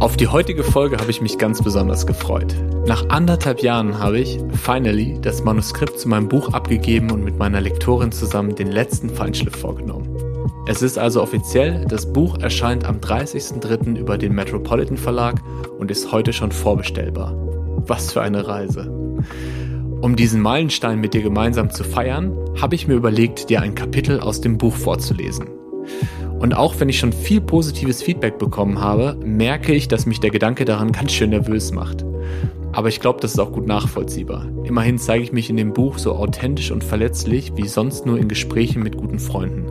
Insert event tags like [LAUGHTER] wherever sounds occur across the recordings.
Auf die heutige Folge habe ich mich ganz besonders gefreut. Nach anderthalb Jahren habe ich, finally, das Manuskript zu meinem Buch abgegeben und mit meiner Lektorin zusammen den letzten Feinschliff vorgenommen. Es ist also offiziell, das Buch erscheint am 30.03. über den Metropolitan Verlag und ist heute schon vorbestellbar. Was für eine Reise. Um diesen Meilenstein mit dir gemeinsam zu feiern, habe ich mir überlegt, dir ein Kapitel aus dem Buch vorzulesen. Und auch wenn ich schon viel positives Feedback bekommen habe, merke ich, dass mich der Gedanke daran [LAUGHS] ganz schön nervös macht. Aber ich glaube, das ist auch gut nachvollziehbar. Immerhin zeige ich mich in dem Buch so authentisch und verletzlich wie sonst nur in Gesprächen mit guten Freunden.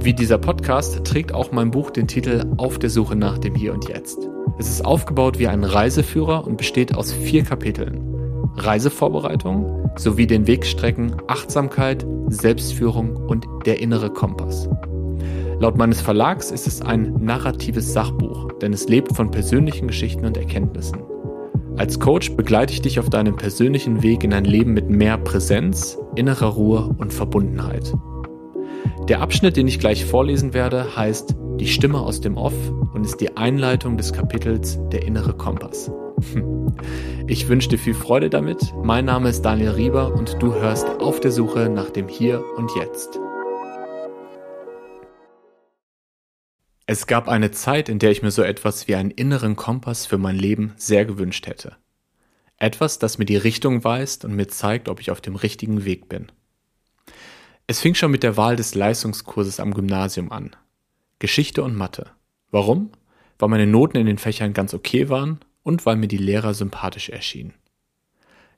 Wie dieser Podcast trägt auch mein Buch den Titel Auf der Suche nach dem Hier und Jetzt. Es ist aufgebaut wie ein Reiseführer und besteht aus vier Kapiteln. Reisevorbereitung sowie den Wegstrecken Achtsamkeit, Selbstführung und der innere Kompass. Laut meines Verlags ist es ein narratives Sachbuch, denn es lebt von persönlichen Geschichten und Erkenntnissen. Als Coach begleite ich dich auf deinem persönlichen Weg in ein Leben mit mehr Präsenz, innerer Ruhe und Verbundenheit. Der Abschnitt, den ich gleich vorlesen werde, heißt Die Stimme aus dem Off und ist die Einleitung des Kapitels Der innere Kompass. [LAUGHS] Ich wünsche dir viel Freude damit. Mein Name ist Daniel Rieber und du hörst auf der Suche nach dem Hier und Jetzt. Es gab eine Zeit, in der ich mir so etwas wie einen inneren Kompass für mein Leben sehr gewünscht hätte. Etwas, das mir die Richtung weist und mir zeigt, ob ich auf dem richtigen Weg bin. Es fing schon mit der Wahl des Leistungskurses am Gymnasium an. Geschichte und Mathe. Warum? Weil meine Noten in den Fächern ganz okay waren und weil mir die Lehrer sympathisch erschienen.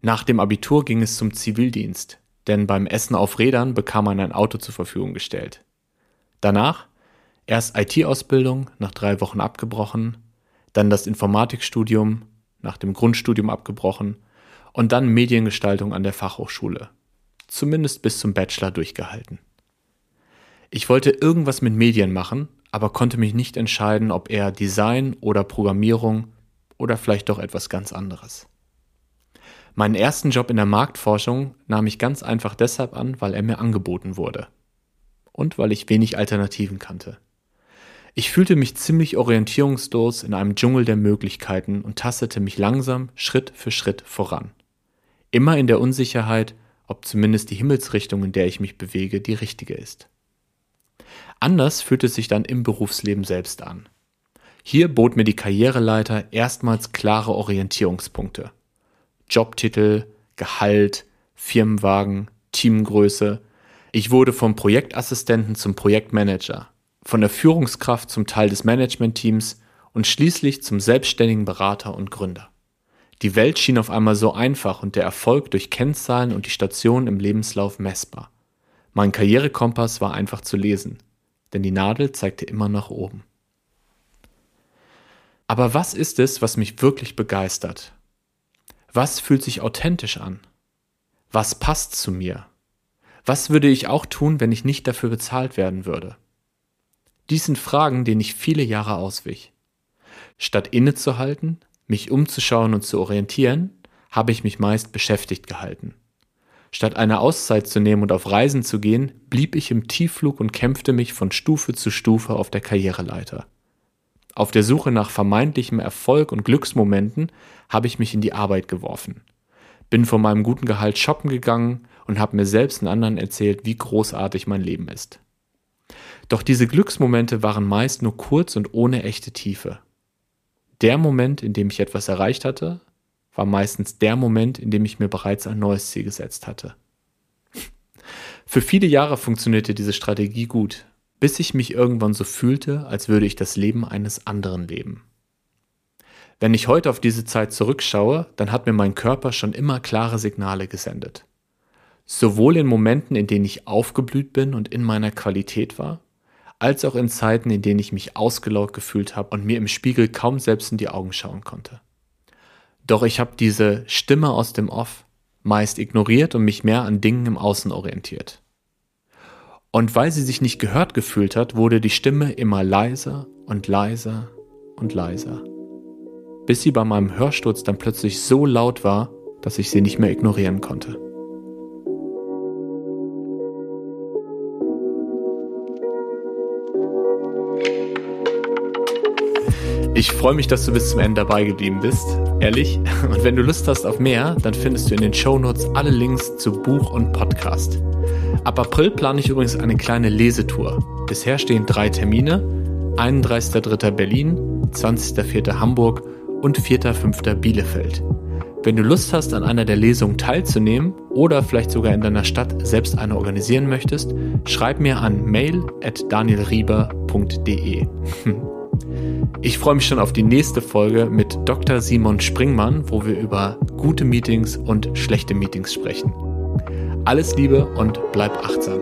Nach dem Abitur ging es zum Zivildienst, denn beim Essen auf Rädern bekam man ein Auto zur Verfügung gestellt. Danach erst IT-Ausbildung, nach drei Wochen abgebrochen, dann das Informatikstudium, nach dem Grundstudium abgebrochen und dann Mediengestaltung an der Fachhochschule, zumindest bis zum Bachelor durchgehalten. Ich wollte irgendwas mit Medien machen, aber konnte mich nicht entscheiden, ob eher Design oder Programmierung oder vielleicht doch etwas ganz anderes. Meinen ersten Job in der Marktforschung nahm ich ganz einfach deshalb an, weil er mir angeboten wurde. Und weil ich wenig Alternativen kannte. Ich fühlte mich ziemlich orientierungslos in einem Dschungel der Möglichkeiten und tastete mich langsam Schritt für Schritt voran. Immer in der Unsicherheit, ob zumindest die Himmelsrichtung, in der ich mich bewege, die richtige ist. Anders fühlt es sich dann im Berufsleben selbst an. Hier bot mir die Karriereleiter erstmals klare Orientierungspunkte. Jobtitel, Gehalt, Firmenwagen, Teamgröße. Ich wurde vom Projektassistenten zum Projektmanager, von der Führungskraft zum Teil des Managementteams und schließlich zum selbstständigen Berater und Gründer. Die Welt schien auf einmal so einfach und der Erfolg durch Kennzahlen und die Stationen im Lebenslauf messbar. Mein Karrierekompass war einfach zu lesen, denn die Nadel zeigte immer nach oben. Aber was ist es, was mich wirklich begeistert? Was fühlt sich authentisch an? Was passt zu mir? Was würde ich auch tun, wenn ich nicht dafür bezahlt werden würde? Dies sind Fragen, denen ich viele Jahre auswich. Statt innezuhalten, mich umzuschauen und zu orientieren, habe ich mich meist beschäftigt gehalten. Statt eine Auszeit zu nehmen und auf Reisen zu gehen, blieb ich im Tiefflug und kämpfte mich von Stufe zu Stufe auf der Karriereleiter. Auf der Suche nach vermeintlichem Erfolg und Glücksmomenten habe ich mich in die Arbeit geworfen. Bin von meinem guten Gehalt shoppen gegangen und habe mir selbst und anderen erzählt, wie großartig mein Leben ist. Doch diese Glücksmomente waren meist nur kurz und ohne echte Tiefe. Der Moment, in dem ich etwas erreicht hatte, war meistens der Moment, in dem ich mir bereits ein neues Ziel gesetzt hatte. [LAUGHS] Für viele Jahre funktionierte diese Strategie gut, bis ich mich irgendwann so fühlte, als würde ich das Leben eines anderen leben. Wenn ich heute auf diese Zeit zurückschaue, dann hat mir mein Körper schon immer klare Signale gesendet. Sowohl in Momenten, in denen ich aufgeblüht bin und in meiner Qualität war, als auch in Zeiten, in denen ich mich ausgelaugt gefühlt habe und mir im Spiegel kaum selbst in die Augen schauen konnte. Doch ich habe diese Stimme aus dem Off meist ignoriert und mich mehr an Dingen im Außen orientiert. Und weil sie sich nicht gehört gefühlt hat, wurde die Stimme immer leiser und leiser und leiser. Bis sie bei meinem Hörsturz dann plötzlich so laut war, dass ich sie nicht mehr ignorieren konnte. Ich freue mich, dass du bis zum Ende dabei geblieben bist, ehrlich. [LAUGHS] Und wenn du Lust hast auf mehr, dann findest du in den Show Notes alle Links zu Buch und Podcast. Ab April plane ich übrigens eine kleine Lesetour. Bisher stehen drei Termine: 31.3. Berlin, 20.4. Hamburg und 4.5. Bielefeld. Wenn du Lust hast, an einer der Lesungen teilzunehmen oder vielleicht sogar in deiner Stadt selbst eine organisieren möchtest, schreib mir an mail@danielrieber.de. [LAUGHS] Ich freue mich schon auf die nächste Folge mit Dr. Simon Springmann, wo wir über gute Meetings und schlechte Meetings sprechen. Alles Liebe und bleib achtsam.